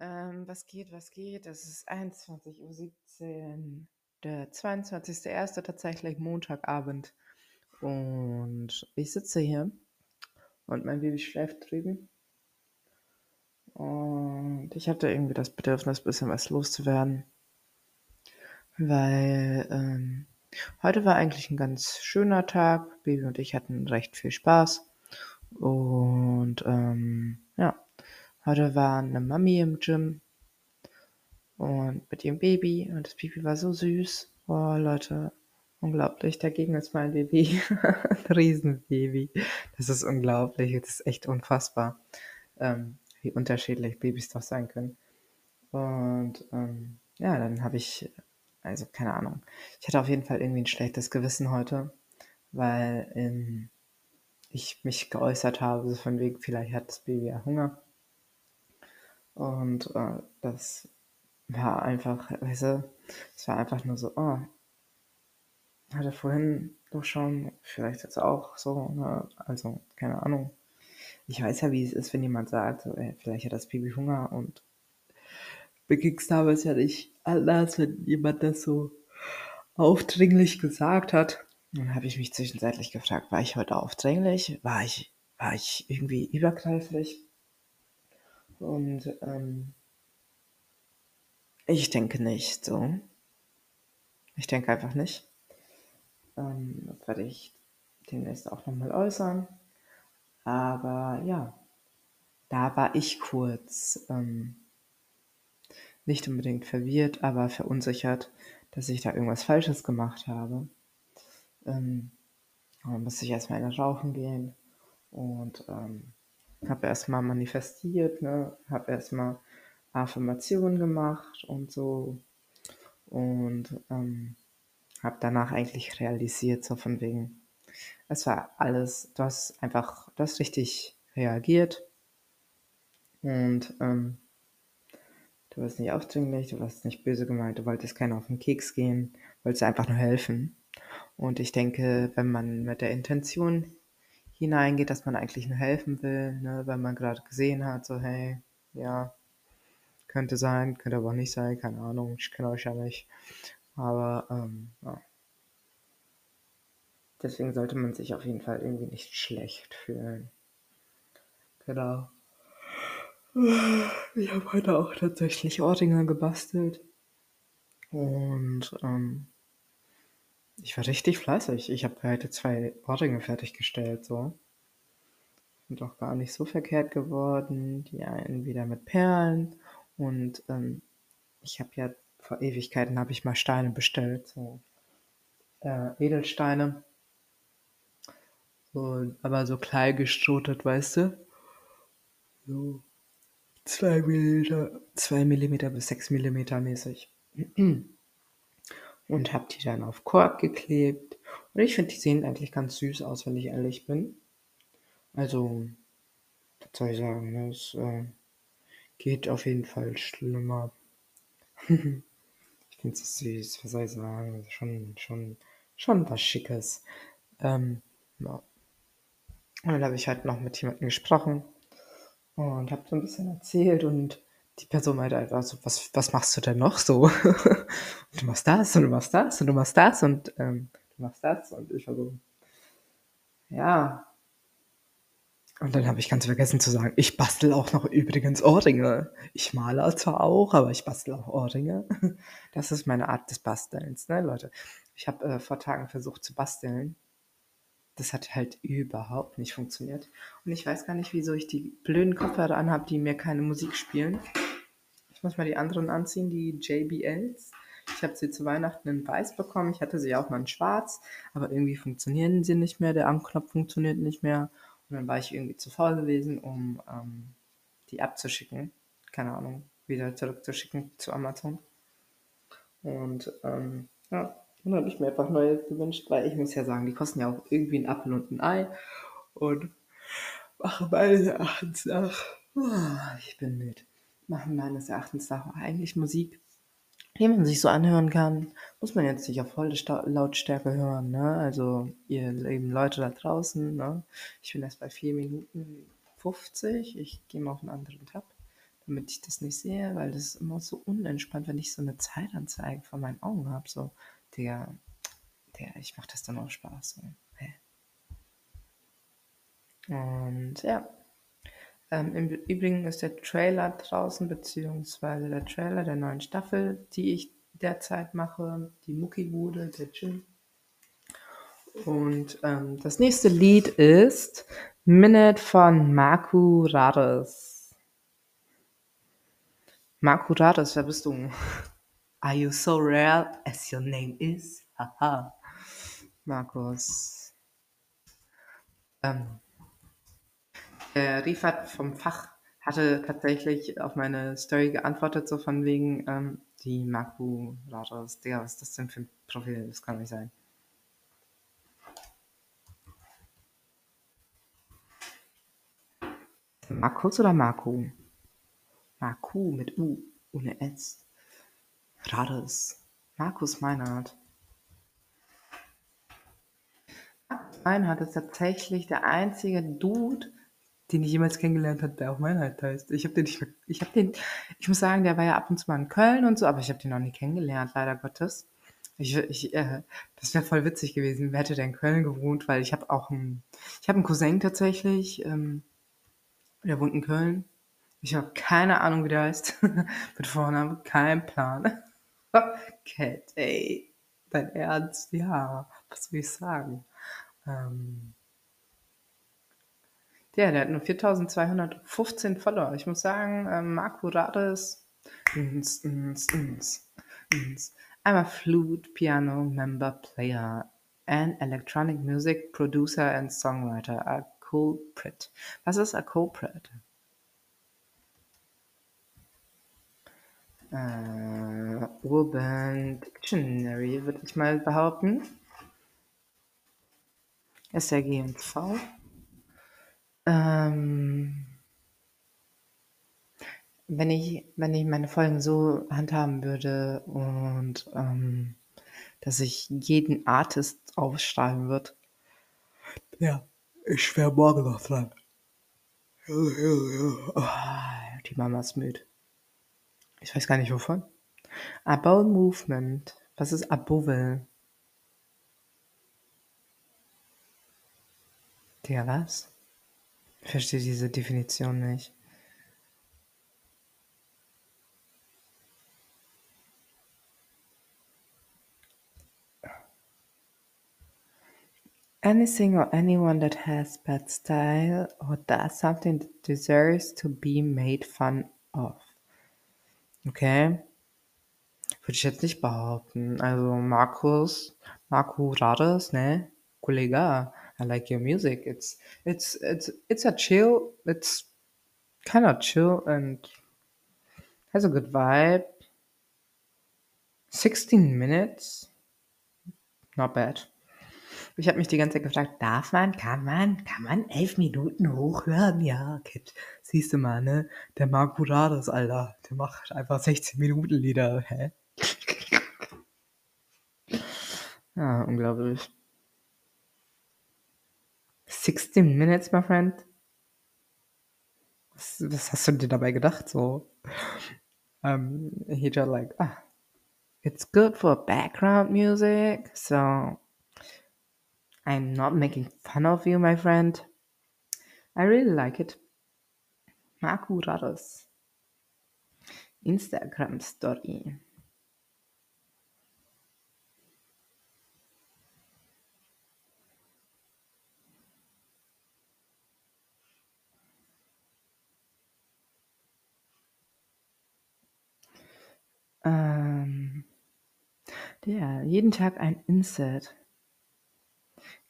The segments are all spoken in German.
Ähm, was geht, was geht? Es ist 21.17 Uhr, der 22.01. tatsächlich Montagabend. Und ich sitze hier und mein Baby schläft drüben. Und ich hatte irgendwie das Bedürfnis, ein bisschen was loszuwerden. Weil ähm, heute war eigentlich ein ganz schöner Tag. Baby und ich hatten recht viel Spaß. Und ähm, ja, heute war eine Mami im Gym und mit ihrem Baby und das Baby war so süß. Oh Leute, unglaublich. Dagegen ist mein Baby ein Riesenbaby. Das ist unglaublich. Das ist echt unfassbar, ähm, wie unterschiedlich Babys doch sein können. Und ähm, ja, dann habe ich, also keine Ahnung. Ich hatte auf jeden Fall irgendwie ein schlechtes Gewissen heute, weil ähm, ich mich geäußert habe, so von wegen, vielleicht hat das Baby ja Hunger. Und äh, das war einfach, weißt du, es war einfach nur so, oh, hatte vorhin doch schon, vielleicht jetzt auch so, ne? also keine Ahnung. Ich weiß ja, wie es ist, wenn jemand sagt, so, ey, vielleicht hat das Baby Hunger und Kickstarter ist ja nicht anders, wenn jemand das so aufdringlich gesagt hat. Dann habe ich mich zwischenzeitlich gefragt, war ich heute aufdringlich? War ich, war ich irgendwie übergreiflich? Und ähm, ich denke nicht so. Ich denke einfach nicht. Ähm, das werde ich demnächst auch nochmal äußern. Aber ja, da war ich kurz ähm, nicht unbedingt verwirrt, aber verunsichert, dass ich da irgendwas Falsches gemacht habe. Ähm, dann musste ich erstmal in das Rauchen gehen und ähm, habe erstmal manifestiert, ne? habe erstmal Affirmationen gemacht und so und ähm, habe danach eigentlich realisiert, so von wegen, es war alles, du hast einfach, du hast richtig reagiert und ähm, du warst nicht aufdringlich, du warst nicht böse gemeint, du wolltest keiner auf den Keks gehen, wolltest einfach nur helfen. Und ich denke, wenn man mit der Intention hineingeht, dass man eigentlich nur helfen will, ne, weil man gerade gesehen hat, so hey, ja, könnte sein, könnte aber auch nicht sein, keine Ahnung, ich kenne euch ja nicht. Aber ähm, ja. Deswegen sollte man sich auf jeden Fall irgendwie nicht schlecht fühlen. Genau. Ich habe heute auch tatsächlich Ohrringe gebastelt. Und ähm, ich war richtig fleißig. Ich habe heute zwei Ohrringe fertiggestellt, so. Sind auch gar nicht so verkehrt geworden. Die einen wieder mit Perlen. Und ähm, ich habe ja vor Ewigkeiten habe ich mal Steine bestellt, so äh, Edelsteine. Und, aber so klein gestrotet, weißt du? So 2 mm, 2 mm bis 6 mm mäßig. Und habe die dann auf Kork geklebt. Und ich finde, die sehen eigentlich ganz süß aus, wenn ich ehrlich bin. Also, was soll ich sagen, das äh, geht auf jeden Fall schlimmer. ich finde es süß, was soll ich sagen, schon, schon, schon was Schickes. Ähm, ja. Und dann habe ich halt noch mit jemandem gesprochen und habe so ein bisschen erzählt und die Person meinte einfach so, was, was machst du denn noch so? du machst das und du machst das und du machst das und ähm, du machst das und ich war so, ja. Und dann habe ich ganz vergessen zu sagen, ich bastel auch noch übrigens Ohrringe. Ich male zwar auch, aber ich bastel auch Ohrringe. Das ist meine Art des Bastelns, ne, Leute. Ich habe äh, vor Tagen versucht zu basteln das hat halt überhaupt nicht funktioniert. Und ich weiß gar nicht, wieso ich die blöden Kopfhörer anhabe, die mir keine Musik spielen. Ich muss mal die anderen anziehen, die JBLs. Ich habe sie zu Weihnachten in weiß bekommen. Ich hatte sie auch mal in schwarz, aber irgendwie funktionieren sie nicht mehr. Der Armknopf funktioniert nicht mehr. Und dann war ich irgendwie zu faul gewesen, um ähm, die abzuschicken. Keine Ahnung, wieder zurückzuschicken zu Amazon. Und ähm, ja, dann habe ich mir einfach neue gewünscht, weil ich muss ja sagen, die kosten ja auch irgendwie ein Apfel und ein Ei. Und machen meines Erachtens nach, oh, ich bin müde, machen meines Erachtens nach eigentlich Musik, die man sich so anhören kann. Muss man jetzt nicht auf volle Sta Lautstärke hören, ne? Also ihr lieben Leute da draußen, ne? Ich bin erst bei 4 Minuten 50. Ich gehe mal auf einen anderen Tab. damit ich das nicht sehe, weil das ist immer so unentspannt, wenn ich so eine Zeitanzeige vor meinen Augen habe. So, der, der, ich mache das dann auch Spaß. So. Und ja. Ähm, Im Übrigen ist der Trailer draußen, beziehungsweise der Trailer der neuen Staffel, die ich derzeit mache, die Muckibude, der Gym. Und ähm, das nächste Lied ist Minute von Marku Rares. Marku Rares, wer bist du? Are you so rare as your name is? Haha. Markus. Ähm, der Rifat vom Fach hatte tatsächlich auf meine Story geantwortet, so von wegen, ähm, die Marku Rares. Digga, was ist das denn für ein Profil? Das kann nicht sein. Markus oder Marco? Marku mit U, ohne S. Rares. Markus Meinhardt. Meinhardt ist tatsächlich der einzige Dude, den ich jemals kennengelernt habe, der auch Meinhardt heißt. Ich habe den nicht, ich habe den, ich muss sagen, der war ja ab und zu mal in Köln und so, aber ich habe den noch nie kennengelernt, leider Gottes. Ich, ich, äh, das wäre voll witzig gewesen. Wer hätte denn in Köln gewohnt? Weil ich habe auch einen, ich habe einen Cousin tatsächlich, ähm, der wohnt in Köln. Ich habe keine Ahnung, wie der heißt. Mit Vornamen, kein Plan. Cat, ey. Dein Ernst? Ja, was will ich sagen? Ähm, ja, der hat nur 4215 Follower. Ich muss sagen, ähm, Marco Rades. Ins, ins, ins, ins. I'm a flute, piano, member, player, and electronic music producer and songwriter, a culprit. Was ist a culprit? Äh, Urban Dictionary, würde ich mal behaupten. SRG&V. Ähm, wenn ich, wenn ich meine Folgen so handhaben würde und ähm, dass ich jeden Artist aufschreiben würde, ja, ich wäre morgen noch dran. Oh, die Mama ist müde. Ich weiß gar nicht wovon. A bowel movement. Was ist a bowel? Der was? Ich verstehe diese Definition nicht. Anything or anyone that has bad style or does something that deserves to be made fun of. Okay. Würde ich jetzt nicht behaupten. Also Markus, Marco Rades, ne? Kollege, I like your music. It's it's it's it's a chill. It's kind of chill and has a good vibe. 16 minutes. Not bad. Ich habe mich die ganze Zeit gefragt, darf man, kann man, kann man elf Minuten hochhören? Ja, Kid. Siehst du mal, ne? Der Marco Rades, Alter. Der macht einfach 16 Minuten Lieder. Hä? Ja, unglaublich. 16 minutes, my friend? Was, was hast du dir dabei gedacht, so? Um, he just like, ah, it's good for background music, so I'm not making fun of you, my friend. I really like it. Marco Rades. Instagram Story. Ähm, der, jeden Tag ein Insert.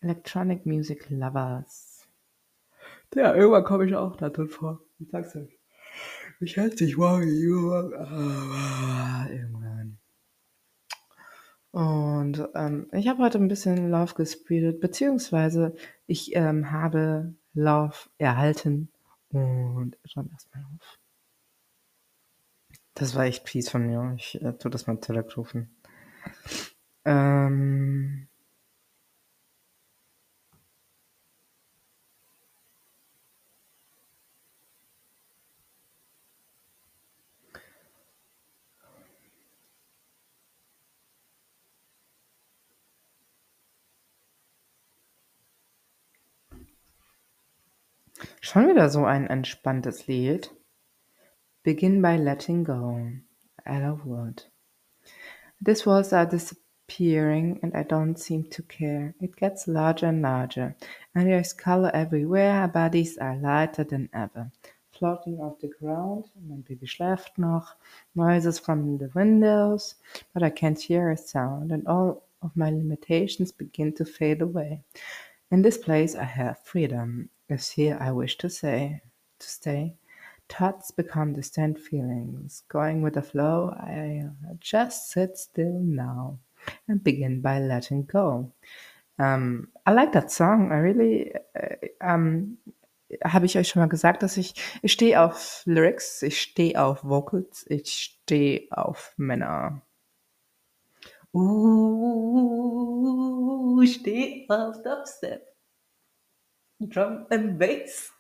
Electronic Music Lovers. Ja, irgendwann komme ich auch da drin vor. Ich sag's euch. Ich hätte dich morgen irgendwann. Und ähm, ich habe heute ein bisschen Love gespreadet, beziehungsweise ich ähm, habe Love erhalten und räume erstmal auf. Das war echt fies von mir. Ich äh, tu das mal Telegram. Ähm. Schon wieder so ein entspanntes Lied. Begin by letting go. Ella Wood. This walls are disappearing and I don't seem to care. It gets larger and larger, and there's color everywhere. Our bodies are lighter than ever. Floating off the ground, mein Baby schläft noch. Noises from the windows, but I can't hear a sound, and all of my limitations begin to fade away. In this place I have freedom, is here I wish to say, to stay. Thoughts become distant feelings. Going with the flow, I just sit still now and begin by letting go. Um, I like that song. I really, uh, um, habe ich euch schon mal gesagt, dass ich, ich stehe auf Lyrics, ich stehe auf Vocals, ich stehe auf Männer. Uh, ich stehe auf Dubstep. Drum and Bass.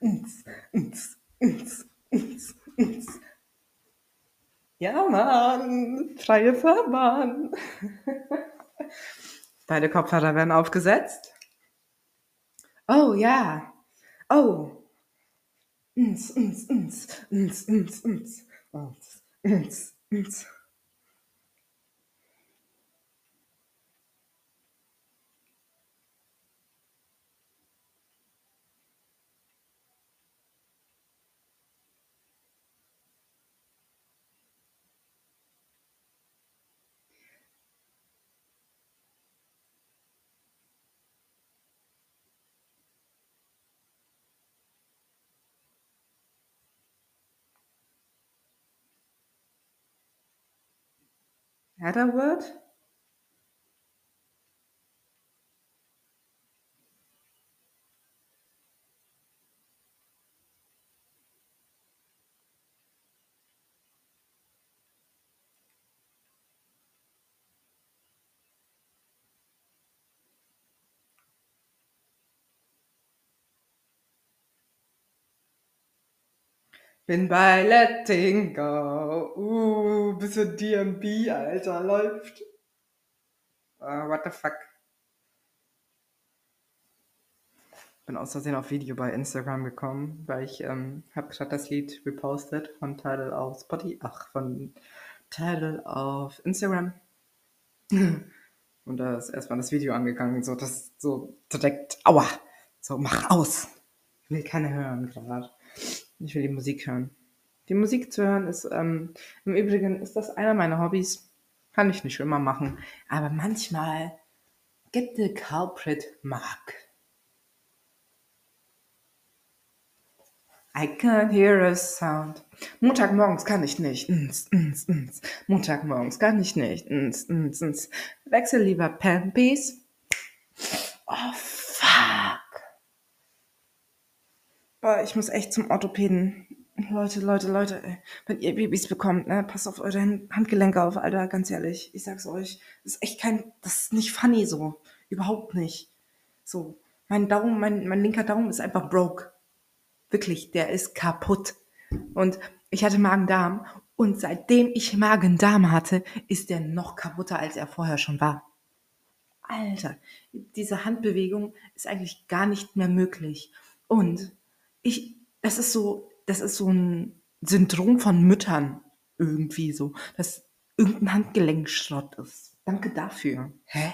Ins, ins, ins, ins, ins. Ja, Mann, freie Fahrbahn. Beide Kopfhörer werden aufgesetzt. Oh ja. Oh. Ins, ins, ins, ins, ins, ins, ins, ins, ins. Had I word? Bin bei Letting Go. Uh, bisschen DMB, Alter, läuft. Uh, what the fuck? Bin aus Versehen auf Video bei Instagram gekommen, weil ich ähm, habe gerade das Lied repostet von Tidal auf Spotify, ach, von Tidal auf Instagram. Und da ist erstmal das Video angegangen, so das so direkt, aua, so mach aus. Ich will keine hören gerade. Ich will die Musik hören. Die Musik zu hören ist, ähm, im Übrigen ist das einer meiner Hobbys. Kann ich nicht immer machen. Aber manchmal get the culprit mark. I can't hear a sound. Montagmorgens kann ich nicht. Ns, ns, ns. Montagmorgens kann ich nicht. Ns, ns, ns. Wechsel lieber Pampis. Oh, fuck. Boah, ich muss echt zum Orthopäden. Leute, Leute, Leute, ey, wenn ihr Babys bekommt, ne, passt auf eure Handgelenke auf, Alter, ganz ehrlich. Ich sag's euch, das ist echt kein, das ist nicht funny so. Überhaupt nicht. So, mein Daumen, mein, mein linker Daumen ist einfach broke. Wirklich, der ist kaputt. Und ich hatte Magen-Darm und seitdem ich Magen-Darm hatte, ist der noch kaputter, als er vorher schon war. Alter, diese Handbewegung ist eigentlich gar nicht mehr möglich. Und ich, das ist so, das ist so ein Syndrom von Müttern irgendwie so, dass irgendein Handgelenkschrott ist. Danke dafür. Hä?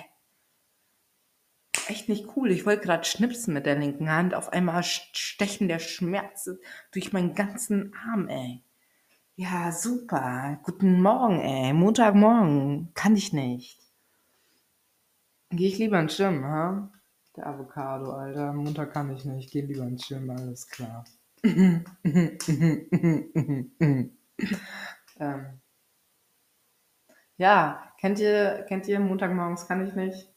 Echt nicht cool. Ich wollte gerade schnipsen mit der linken Hand. Auf einmal stechen der Schmerz durch meinen ganzen Arm, ey. Ja, super. Guten Morgen, ey. Montagmorgen. Kann ich nicht. Gehe ich lieber ins Gym, ha? Der Avocado, Alter. Montag kann ich nicht. Geh lieber ins Gym, alles klar. ähm, ja, kennt ihr, kennt ihr Montagmorgens kann ich nicht?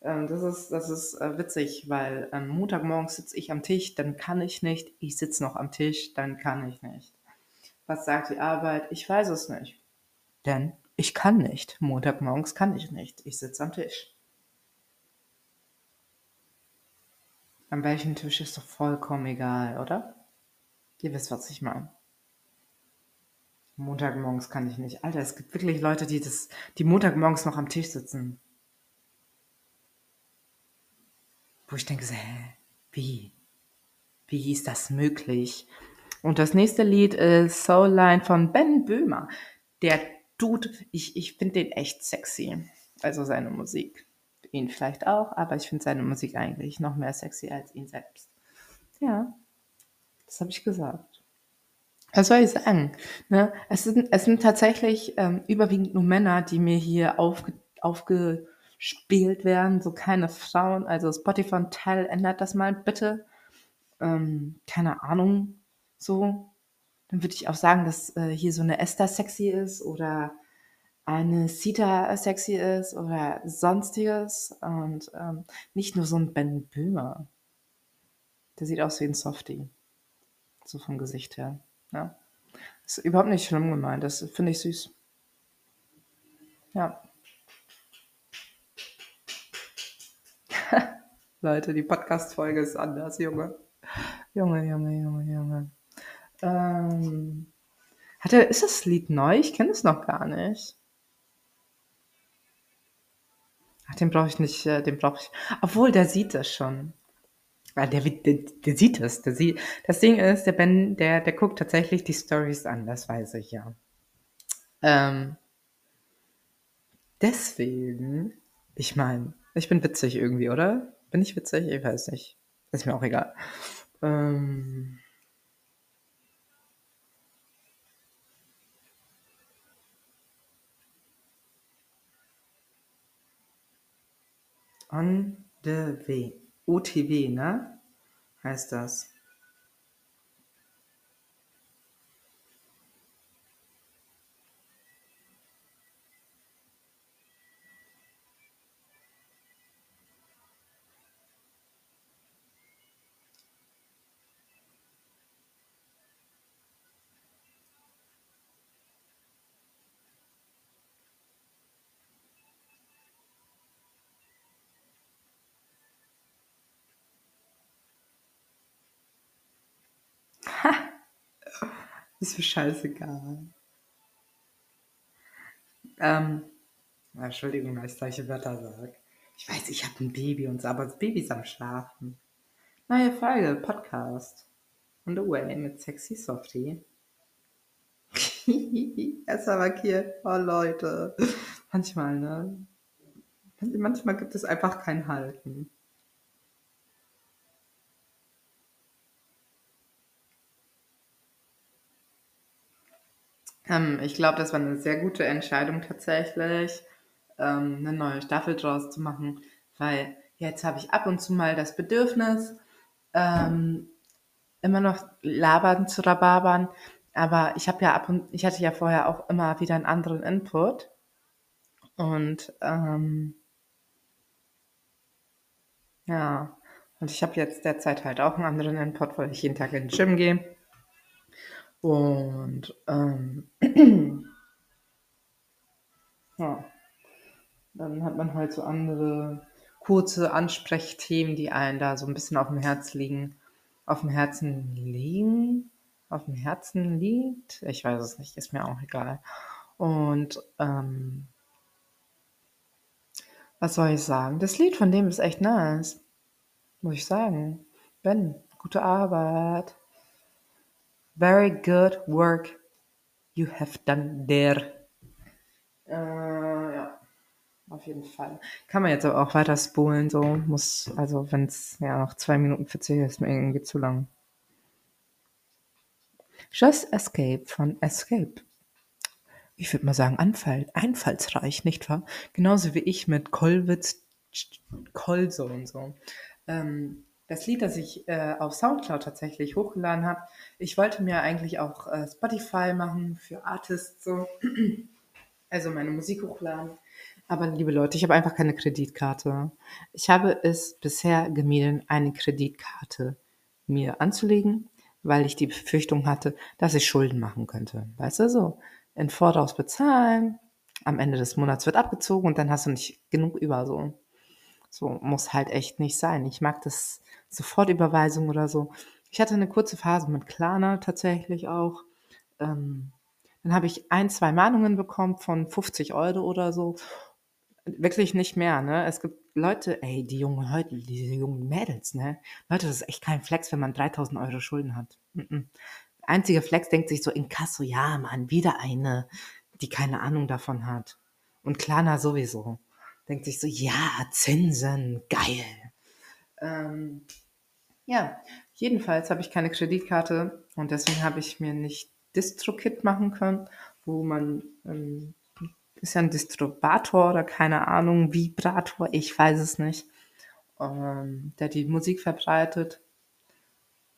Ähm, das ist, das ist äh, witzig, weil ähm, Montagmorgens sitze ich am Tisch, dann kann ich nicht. Ich sitze noch am Tisch, dann kann ich nicht. Was sagt die Arbeit? Ich weiß es nicht. Denn ich kann nicht. Montagmorgens kann ich nicht. Ich sitze am Tisch. An welchem Tisch ist doch vollkommen egal, oder? Ihr wisst, was ich meine. Montagmorgens kann ich nicht. Alter, es gibt wirklich Leute, die das, die Montagmorgens noch am Tisch sitzen. Wo ich denke, hä, Wie? Wie ist das möglich? Und das nächste Lied ist Soul Line von Ben Böhmer. Der Dude, ich, ich finde den echt sexy. Also seine Musik. Ihn vielleicht auch, aber ich finde seine Musik eigentlich noch mehr sexy als ihn selbst. Ja, das habe ich gesagt. Was soll ich sagen? Ne? Es, sind, es sind tatsächlich ähm, überwiegend nur Männer, die mir hier aufge, aufgespielt werden, so keine Frauen. Also Spotify und Tell ändert das mal bitte. Ähm, keine Ahnung, so. Dann würde ich auch sagen, dass äh, hier so eine Esther sexy ist oder eine Sita sexy ist oder sonstiges und ähm, nicht nur so ein Ben Böhmer. Der sieht aus wie ein Softie. So vom Gesicht her. Ja. Ist überhaupt nicht schlimm gemeint. Das finde ich süß. Ja. Leute, die Podcast-Folge ist anders, Junge. Junge, Junge, Junge, Junge. Ähm, hat er, ist das Lied neu? Ich kenne es noch gar nicht. Ach, den brauche ich nicht, äh, den brauche ich. Obwohl, der sieht das schon. Ja, der, der, der sieht es. Der sieht, das Ding ist, der Ben, der, der guckt tatsächlich die Stories an, das weiß ich ja. Ähm, deswegen, ich meine, ich bin witzig irgendwie, oder? Bin ich witzig? Ich weiß nicht. Ist mir auch egal. Ähm, On the way. OTW, ne? Heißt das. Ist mir scheißegal. Ähm, Entschuldigung, dass ich solche Wörter sage. Ich weiß, ich habe ein Baby und so, aber das Baby ist am Schlafen. Neue Folge, Podcast. On the way mit Sexy Softie. ist aber markiert. Oh Leute. Manchmal, ne? Manchmal gibt es einfach kein Halten. Ähm, ich glaube, das war eine sehr gute Entscheidung tatsächlich, ähm, 'ne neue Staffel draus zu machen, weil jetzt habe ich ab und zu mal das Bedürfnis, ähm, immer noch labern zu rababern, aber ich habe ja ab und ich hatte ja vorher auch immer wieder einen anderen Input und, ähm ja, und ich habe jetzt derzeit halt auch einen anderen Input, weil ich jeden Tag in den Gym gehe. Und ähm, ja, dann hat man halt so andere kurze Ansprechthemen, die einen da so ein bisschen auf dem Herz liegen, auf dem Herzen liegen, auf dem Herzen liegt. Ich weiß es nicht, ist mir auch egal. Und ähm, was soll ich sagen? Das Lied von dem ist echt nice, muss ich sagen. Ben, gute Arbeit. Very good work you have done there. Äh, ja, auf jeden Fall. Kann man jetzt aber auch weiter spulen, so muss, also wenn es ja noch 2 Minuten 40 ist, mir irgendwie zu lang. Just Escape von Escape. Ich würde mal sagen, Anfall, einfallsreich, nicht wahr? Genauso wie ich mit Kolwitz, Kolso und so. Ähm, das Lied, das ich äh, auf Soundcloud tatsächlich hochgeladen habe, ich wollte mir eigentlich auch äh, Spotify machen für Artists, so. also meine Musik hochladen. Aber liebe Leute, ich habe einfach keine Kreditkarte. Ich habe es bisher gemieden, eine Kreditkarte mir anzulegen, weil ich die Befürchtung hatte, dass ich Schulden machen könnte. Weißt du so? In Voraus bezahlen, am Ende des Monats wird abgezogen und dann hast du nicht genug über so. So muss halt echt nicht sein. Ich mag das Sofortüberweisung oder so. Ich hatte eine kurze Phase mit Klarna tatsächlich auch. Ähm, dann habe ich ein, zwei Mahnungen bekommen von 50 Euro oder so. Wirklich nicht mehr. Ne? Es gibt Leute, ey, die jungen heute, diese jungen Mädels, ne? Leute, das ist echt kein Flex, wenn man 3.000 Euro Schulden hat. Mm. Einziger Flex denkt sich so in Kasso, ja, Mann, wieder eine, die keine Ahnung davon hat. Und Klana sowieso. Denkt sich so, ja, Zinsen, geil. Ähm, ja, jedenfalls habe ich keine Kreditkarte und deswegen habe ich mir nicht DistroKit machen können, wo man, ähm, ist ja ein Distrobator oder keine Ahnung, Vibrator, ich weiß es nicht, ähm, der die Musik verbreitet.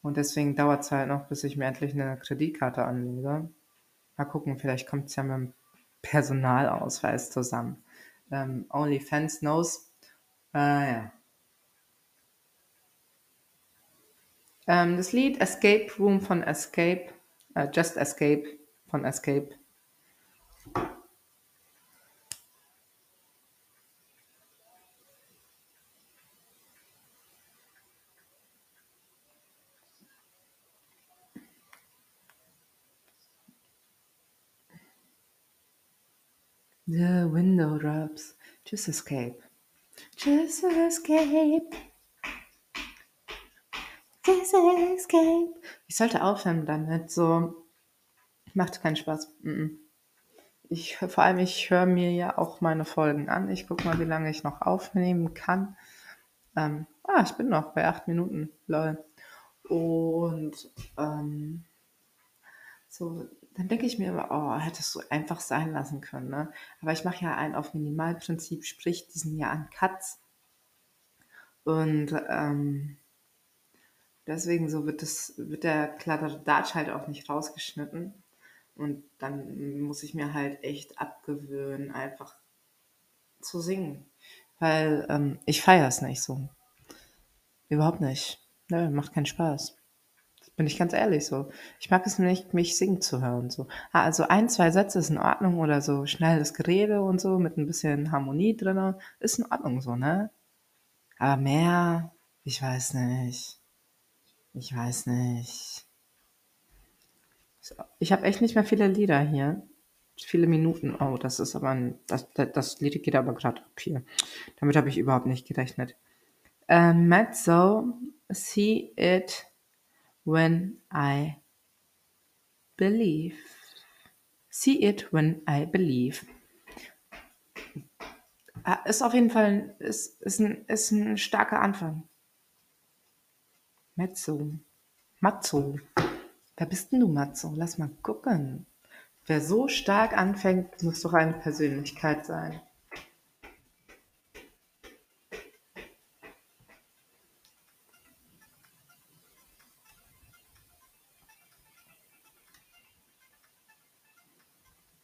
Und deswegen dauert es halt noch, bis ich mir endlich eine Kreditkarte anlege. Mal gucken, vielleicht kommt es ja mit dem Personalausweis zusammen. Um, ähm, OnlyFans knows. Äh, ja. Ähm, das Escape Room von Escape, äh, Just Escape von Escape. The window drops. Just escape. Just escape. Just escape. Ich sollte aufhören damit. So macht keinen Spaß. Ich vor allem ich höre mir ja auch meine Folgen an. Ich gucke mal, wie lange ich noch aufnehmen kann. Ähm, ah, ich bin noch bei acht Minuten. Lol. Und ähm, so dann denke ich mir immer, oh, hättest du einfach sein lassen können. Ne? Aber ich mache ja ein auf Minimalprinzip, sprich diesen ja an Cuts. Und ähm, deswegen so wird, das, wird der Kladderadatsch halt auch nicht rausgeschnitten. Und dann muss ich mir halt echt abgewöhnen, einfach zu singen. Weil ähm, ich feiere es nicht so. Überhaupt nicht. Nö, macht keinen Spaß. Bin ich ganz ehrlich so. Ich mag es nicht, mich singen zu hören. So. Ah, also ein, zwei Sätze ist in Ordnung oder so schnelles Gerede und so mit ein bisschen Harmonie drin. Ist in Ordnung so, ne? Aber mehr, ich weiß nicht. Ich weiß nicht. So. Ich habe echt nicht mehr viele Lieder hier. Viele Minuten. Oh, das ist aber ein. Das, das, das Lied geht aber gerade ab hier. Damit habe ich überhaupt nicht gerechnet. Äh, Mezzo, See It when I believe. See it when I believe. Ah, ist auf jeden Fall ist, ist, ein, ist ein starker Anfang. Mezzo. Mazzo. Wer bist denn du, Mazzo? Lass mal gucken. Wer so stark anfängt, muss doch eine Persönlichkeit sein.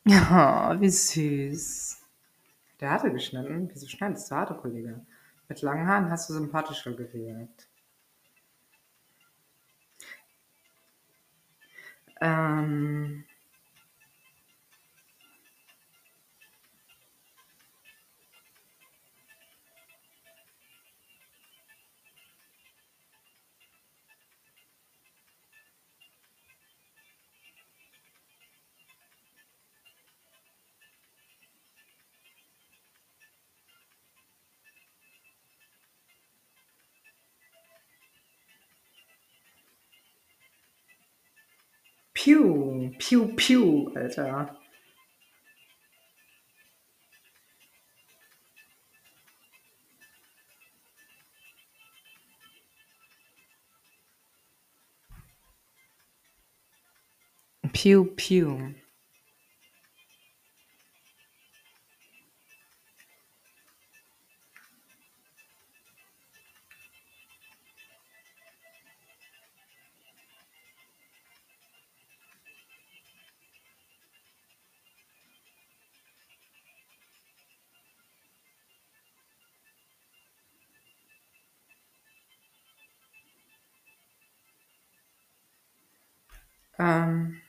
Ja, wie süß. Der hatte geschnitten. Wieso schneidest du Haare, Kollege? Mit langen Haaren hast du sympathischer gewirkt. Ähm. Pew, pew, pew, Alter. Uh, pew, pew. Ähm.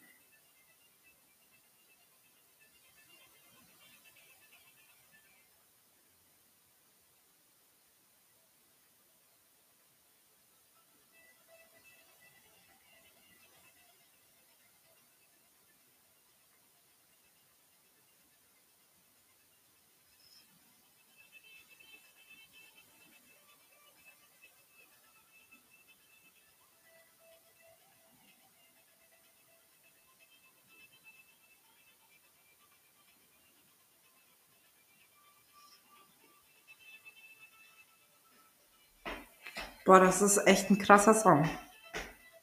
Boah, das ist echt ein krasser Song.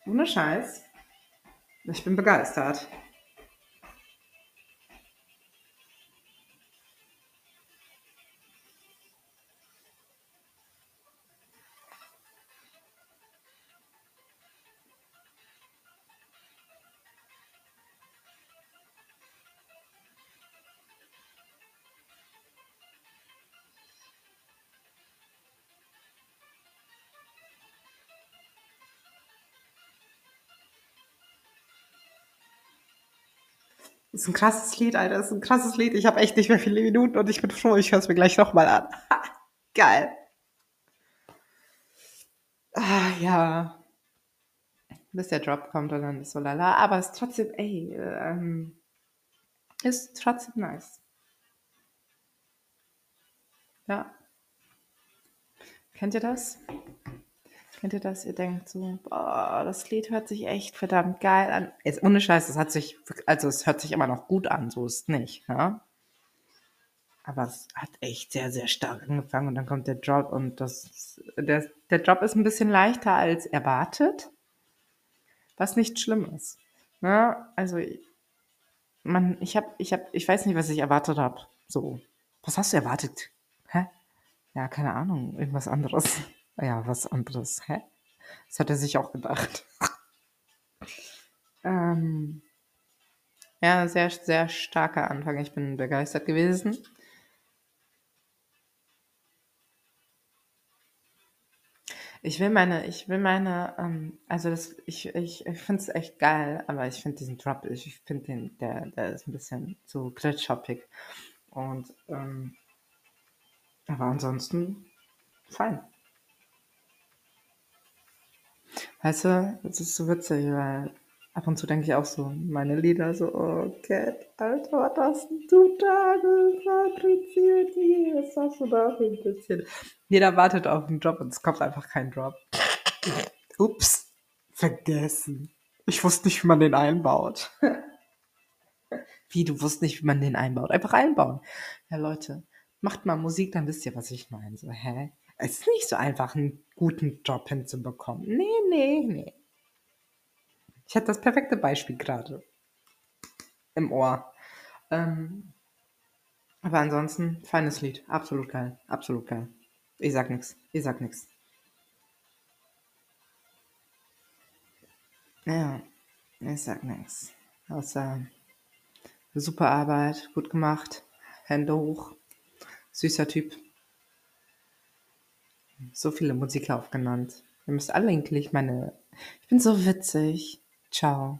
Ohne Scheiß. Ich bin begeistert. Ist ein krasses Lied, Alter. Ist ein krasses Lied. Ich habe echt nicht mehr viele Minuten und ich bin froh, ich höre es mir gleich nochmal an. Geil. Ah, ja. Bis der Drop kommt und dann ist so lala. Aber es ist trotzdem, ey, ähm, ist trotzdem nice. Ja. Kennt ihr das? Kennt ihr das? Ihr denkt so, boah, das Lied hört sich echt verdammt geil an. Ist ohne Scheiß, es hat sich, also es hört sich immer noch gut an, so ist es nicht, ja? Aber es hat echt sehr, sehr stark angefangen und dann kommt der Drop und das, der, der Drop ist ein bisschen leichter als erwartet, was nicht schlimm ist. Ne? Also, man, ich habe, ich habe, ich weiß nicht, was ich erwartet habe. So, was hast du erwartet? Hä? Ja, keine Ahnung, irgendwas anderes. Ja, was anderes. Hä? Das hat er sich auch gedacht. ähm, ja, sehr, sehr starker Anfang. Ich bin begeistert gewesen. Ich will meine, ich will meine, ähm, also das, ich, ich, ich finde es echt geil, aber ich finde diesen Drop, ich finde den, der, der ist ein bisschen zu glitchoppig. Und, ähm, aber ansonsten fein. Weißt du, das ist so witzig, weil ab und zu denke ich auch so, meine Lieder so, oh Cat, Alter, was hast du da fabriziert? Was hast du da fabriziert? Jeder wartet auf einen Drop und es kommt einfach kein Drop. Ups, vergessen. Ich wusste nicht, wie man den einbaut. wie, du wusstest nicht, wie man den einbaut? Einfach einbauen. Ja, Leute, macht mal Musik, dann wisst ihr, was ich meine. So, hä? Es ist nicht so einfach, einen guten Job hinzubekommen. Nee, nee, nee. Ich hatte das perfekte Beispiel gerade im Ohr. Ähm, aber ansonsten, feines Lied. Absolut geil. Absolut geil. Ich sag nix. Ich sag nix. Ja, ich sag nix. Außer super Arbeit, gut gemacht, Hände hoch, süßer Typ. So viele Musiker aufgenannt. Ihr müsst alle eigentlich meine. Ich bin so witzig. Ciao.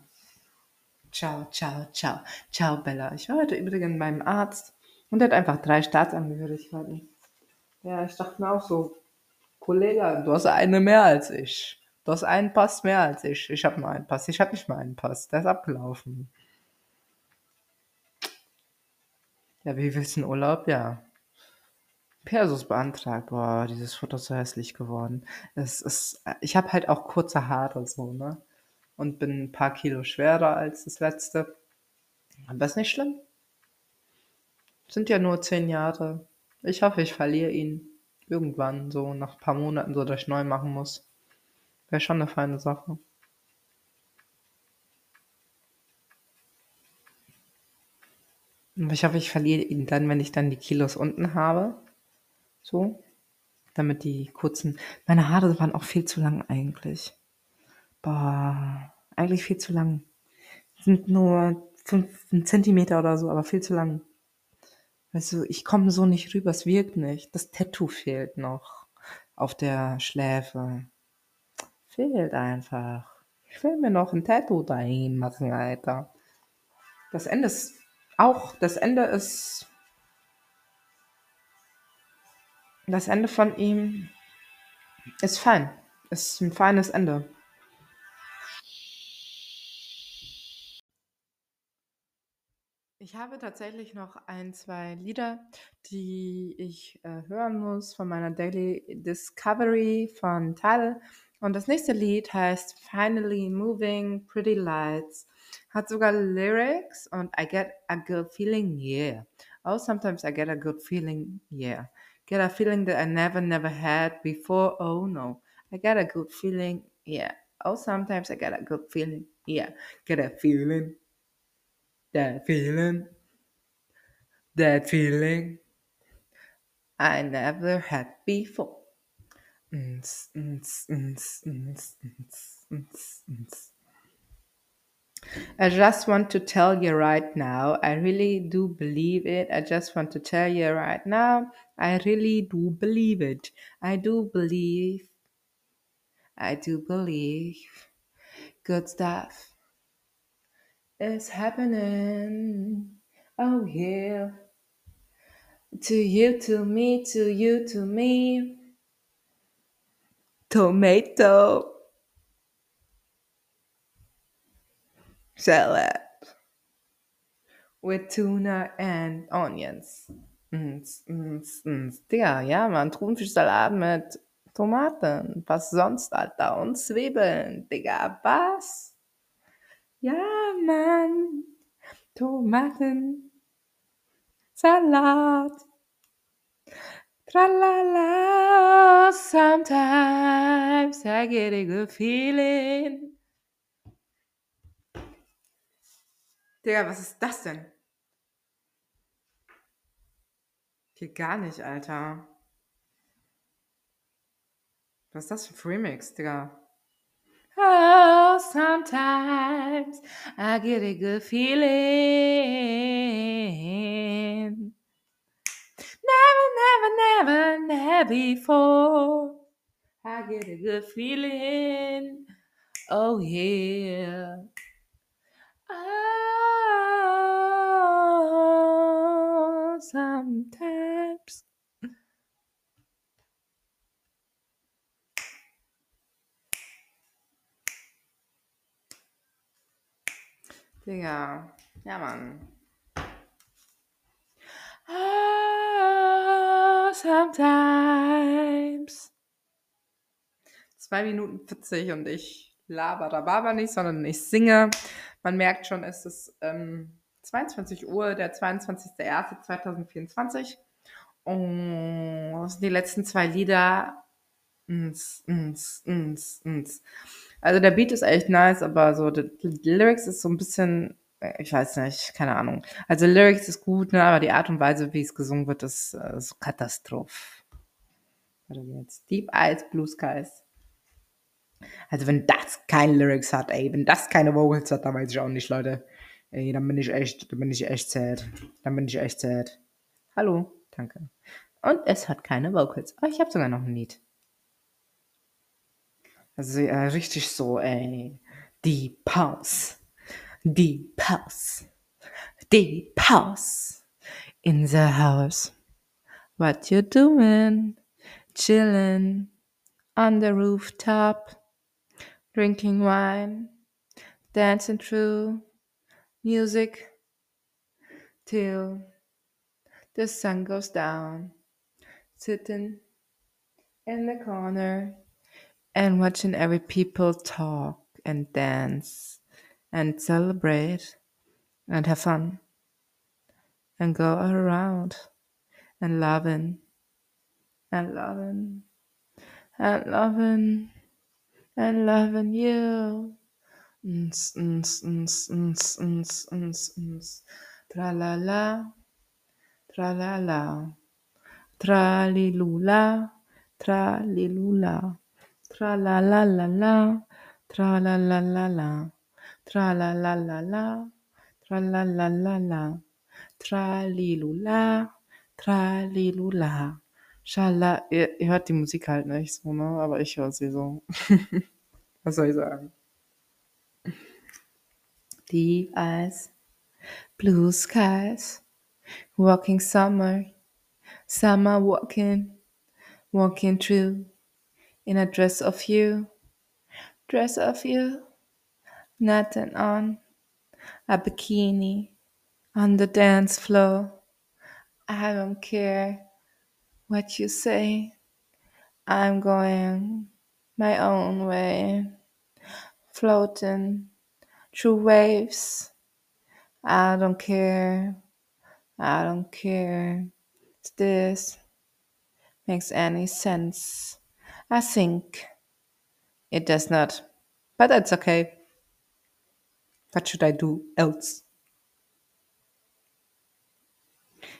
Ciao, ciao, ciao. Ciao, Bella. Ich war heute übrigens beim Arzt und der hat einfach drei Staatsangehörigkeiten. Ja, ich dachte mir auch so, Kollege, du hast eine mehr als ich. Du hast einen Pass mehr als ich. Ich habe nur einen Pass. Ich habe nicht mal einen Pass. Der ist abgelaufen. Ja, wie willst du einen Urlaub? Ja. Persus beantragt. Boah, dieses Foto ist so hässlich geworden. Es ist, ich habe halt auch kurze Haare so, ne? Und bin ein paar Kilo schwerer als das letzte. Aber ist nicht schlimm. Sind ja nur zehn Jahre. Ich hoffe, ich verliere ihn irgendwann, so nach ein paar Monaten, so dass ich neu machen muss. Wäre schon eine feine Sache. Ich hoffe, ich verliere ihn dann, wenn ich dann die Kilos unten habe. So. Damit die kurzen. Meine Haare waren auch viel zu lang eigentlich. Boah, eigentlich viel zu lang. Sind nur 5 Zentimeter oder so, aber viel zu lang. Weißt du, ich komme so nicht rüber, es wirkt nicht. Das Tattoo fehlt noch auf der Schläfe. Fehlt einfach. Ich will mir noch ein Tattoo dahin machen, Alter. Das Ende ist auch, das Ende ist Das Ende von ihm ist fein. Ist ein feines Ende. Ich habe tatsächlich noch ein, zwei Lieder, die ich äh, hören muss von meiner Daily Discovery von Tal. Und das nächste Lied heißt Finally Moving Pretty Lights. Hat sogar Lyrics und I get a good feeling, yeah. Oh, sometimes I get a good feeling, yeah. Get a feeling that I never, never had before. Oh no. I got a good feeling. Yeah. Oh, sometimes I got a good feeling. Yeah. Get a feeling. That feeling. That feeling. I never had before. I just want to tell you right now, I really do believe it. I just want to tell you right now, I really do believe it. I do believe, I do believe good stuff is happening. Oh, yeah. To you, to me, to you, to me. Tomato salad with tuna and onions. Ns, ns, ns. Digga, ja, man, Thunfischsalat mit Tomaten. Was sonst, Alter? Und Zwiebeln, Digga, was? Ja, Mann. Tomaten. Salat. Tralala. Sometimes I get a good feeling. Digga, was ist das denn? Geht gar nicht, Alter. Was ist das für ein Remix, Digga? Oh, sometimes I get a good feeling. Never, never, never, never before. I get a good feeling. Oh, yeah. Oh, sometimes. Digga. Ja, Mann. Oh, sometimes. Zwei Minuten 40 und ich laber da nicht, sondern ich singe. Man merkt schon, es ist ähm, 22 Uhr, der 22.01.2024. Und das sind die letzten zwei Lieder. Ns, ns, ns, ns. Also der Beat ist echt nice, aber so die, Lyrics ist so ein bisschen, ich weiß nicht, keine Ahnung. Also Lyrics ist gut, ne, aber die Art und Weise, wie es gesungen wird, ist äh, so Katastroph. Warte jetzt. Deep Eyes, Blue Skies. Also wenn das keine Lyrics hat, ey, wenn das keine Vocals hat, dann weiß ich auch nicht, Leute. Ey, dann bin ich echt, dann bin ich echt sad. Dann bin ich echt sad. Hallo, danke. Und es hat keine Vocals. Aber ich habe sogar noch ein Lied. Also äh, richtig so, ey. Deep House. Deep House. Deep House. In the house. What you doing? Chilling on the rooftop. Drinking wine. Dancing through music till the sun goes down. Sitting in the corner and watching every people talk and dance and celebrate and have fun and go around and loving and loving and loving and loving you. Ns, ns, ns, ns. Tra la la, tra la la, tra li lula, tra li lula. Tra la la la la, tra la la la la, tra la la la la, tra la la la la, tra li lula, tra li lula. Schala, ihr, ihr hört die Musik halt nicht so, ne? Aber ich höre sie so. Was soll ich sagen? Deep eyes, blue skies, walking summer, summer walking, walking through in a dress of you, dress of you, nothing on, a bikini on the dance floor. I don't care what you say, I'm going my own way, floating through waves. I don't care, I don't care if this makes any sense. I think It does not. But that's okay. What should I do else?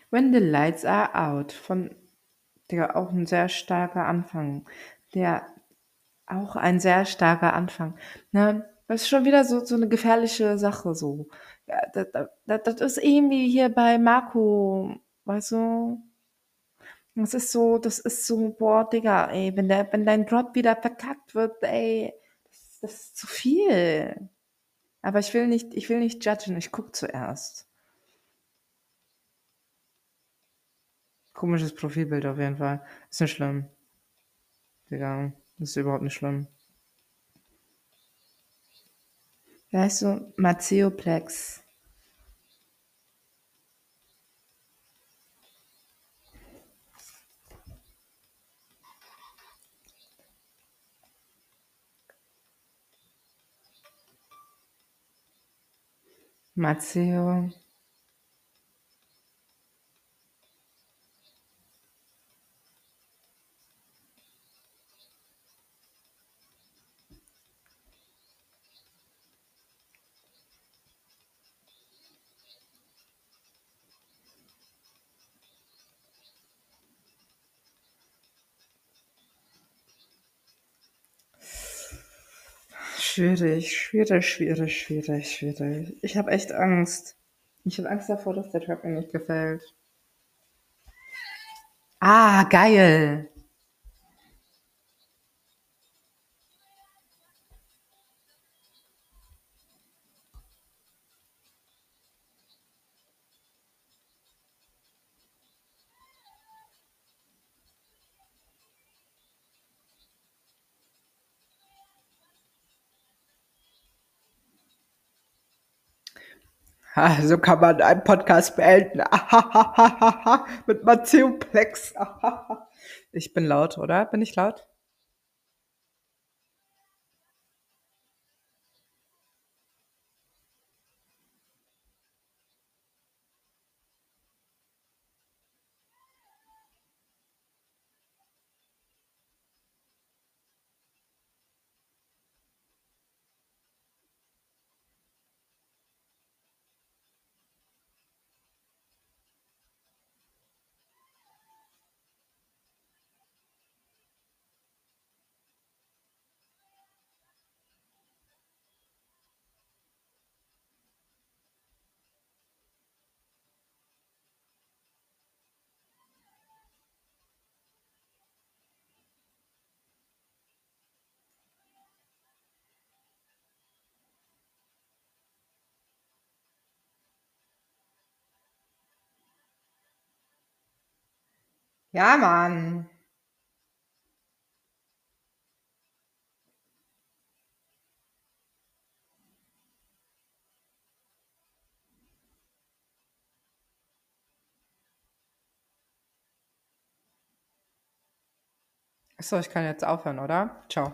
When the lights are out von Digga, auch ein sehr starker Anfang. Der auch ein sehr starker Anfang. Ne? Das ist schon wieder so, so eine gefährliche Sache. So. Ja, das, das, das ist irgendwie hier bei Marco, weißt du? Das ist so, das ist so, boah, Digga, ey, wenn, der, wenn dein Drop wieder verkackt wird, ey, das, das ist zu viel. Aber ich will nicht, ich will nicht judgen, ich guck zuerst. Komisches Profilbild auf jeden Fall. Ist nicht schlimm. Digga, ist überhaupt nicht schlimm. Weißt du, Maceoplex. Maciejovo Schwierig, schwierig, schwierig, schwierig, schwierig. Ich habe echt Angst. Ich habe Angst davor, dass der Trap mir nicht gefällt. Ah, geil. So kann man einen Podcast beenden. Mit Matteo Plex. ich bin laut, oder? Bin ich laut? Ja, Mann. Achso, ich kann jetzt aufhören, oder? Ciao.